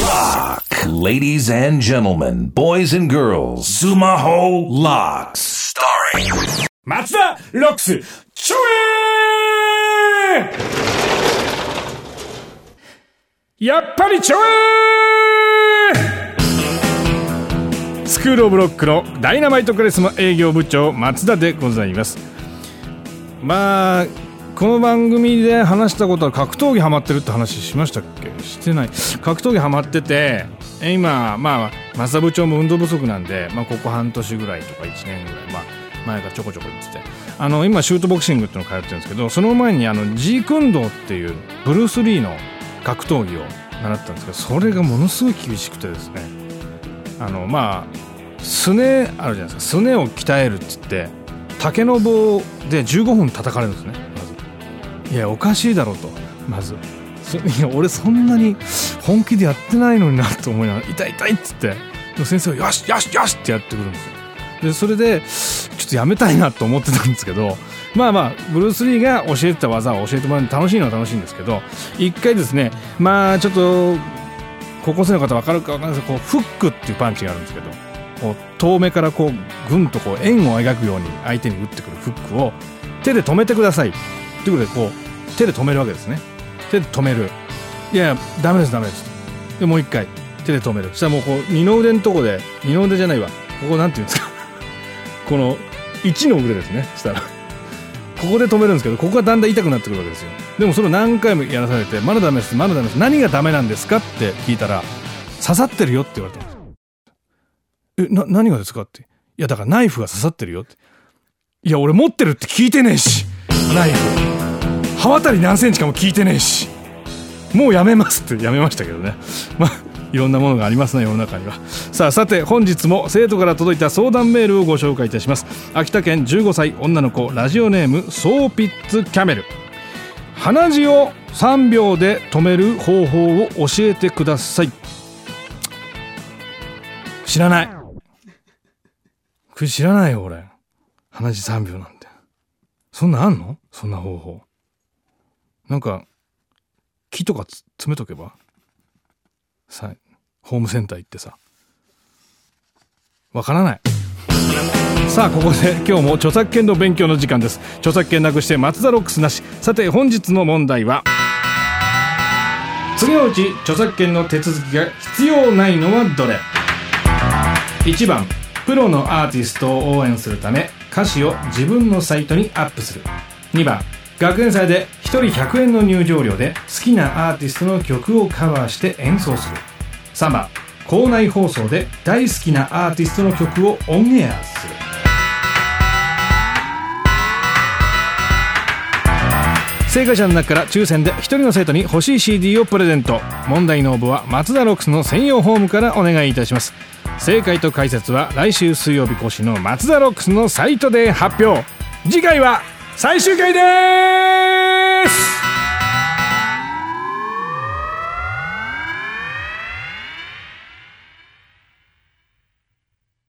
Lock. Ladies and gentlemen, boys and girls, Sumaho Locks. Starring 松田ロックスちょえやっぱりちょえスクールオブロックのダイナマイトカリスマ営業部長松田でございますまあこの番組で話したことは格闘技ハマってるって話しましたっけ？してない。格闘技ハマってて今まあ松田部長も運動不足なんで、まあ、ここ半年ぐらいとか1年ぐらいまあ前からちょこちょこ言ってて。あの今シュートボクシングっていうのを通ってるんですけどその前にあのジークンドーっていうブルース・リーの格闘技を習ったんですけどそれがものすごい厳しくてですね。あのまあすねあるじゃないですか。すねを鍛えるっつって竹の棒で15分叩かれるんですね。いやおかしいだろうとまず。いや俺そんなに本気でやってないのになと思いながら痛い痛いっつって。先生がよしよしよしってやってくるんですよ。でそれでちょっとやめたいなと思ってたんですけどまあまあブルース・リーが教えてた技を教えてもらうの楽しいのは楽しいんですけど一回ですねまあちょっと高校生の方分かるか分かんないですけどこうフックっていうパンチがあるんですけどこう遠目からこうぐんとこう円を描くように相手に打ってくるフックを手で止めてください。ということでこう手で止めるわけですね。手で止める。いやいやダメですダメですでもう一回手で止める。そしたらもうこう二の腕のとこで二の腕じゃないわ。ここなんていうんですか。この1の腕ですね。したら。ここで止めるんですけどここがだんだん痛くなってくるわけですよ。でもそれを何回もやらされてまだダメですまだダメです何がダメなんですかって聞いたら刺さってるよって言われたんです。えな何がですかって。いやだからナイフが刺さってるよって。いや俺持ってるって聞いてねえし。ナイフ刃渡り何センチかも聞いてねえし。もうやめますってやめましたけどね。まあいろんなものがありますね世の中には。さあさて本日も生徒から届いた相談メールをご紹介いたします。秋田県15歳女の子ラジオネームソーピッツキャメル。鼻血を3秒で止める方法を教えてください。知らない。知らないよ俺。鼻血3秒なんそんなあんの？そんな方法。なんか木とかつ詰めとけば？さホームセンター行ってさ。わからない。さあここで今日も著作権の勉強の時間です。著作権なくして松田ロックスなし。さて本日の問題は次のうち著作権の手続きが必要ないのはどれ？1番プロのアーティストを応援するため。歌詞を自分のサイトにアップする。2番学園祭で1人100円の入場料で好きなアーティストの曲をカバーして演奏する。3番校内放送で大好きなアーティストの曲をオンエアする。正解者の中から抽選で1人の生徒に欲しい CD をプレゼント。問題の応募は松田ロックスの専用ホームからお願いいたします。正解と解説は来週水曜日更新の松田ロックスのサイトで発表。次回は最終回です。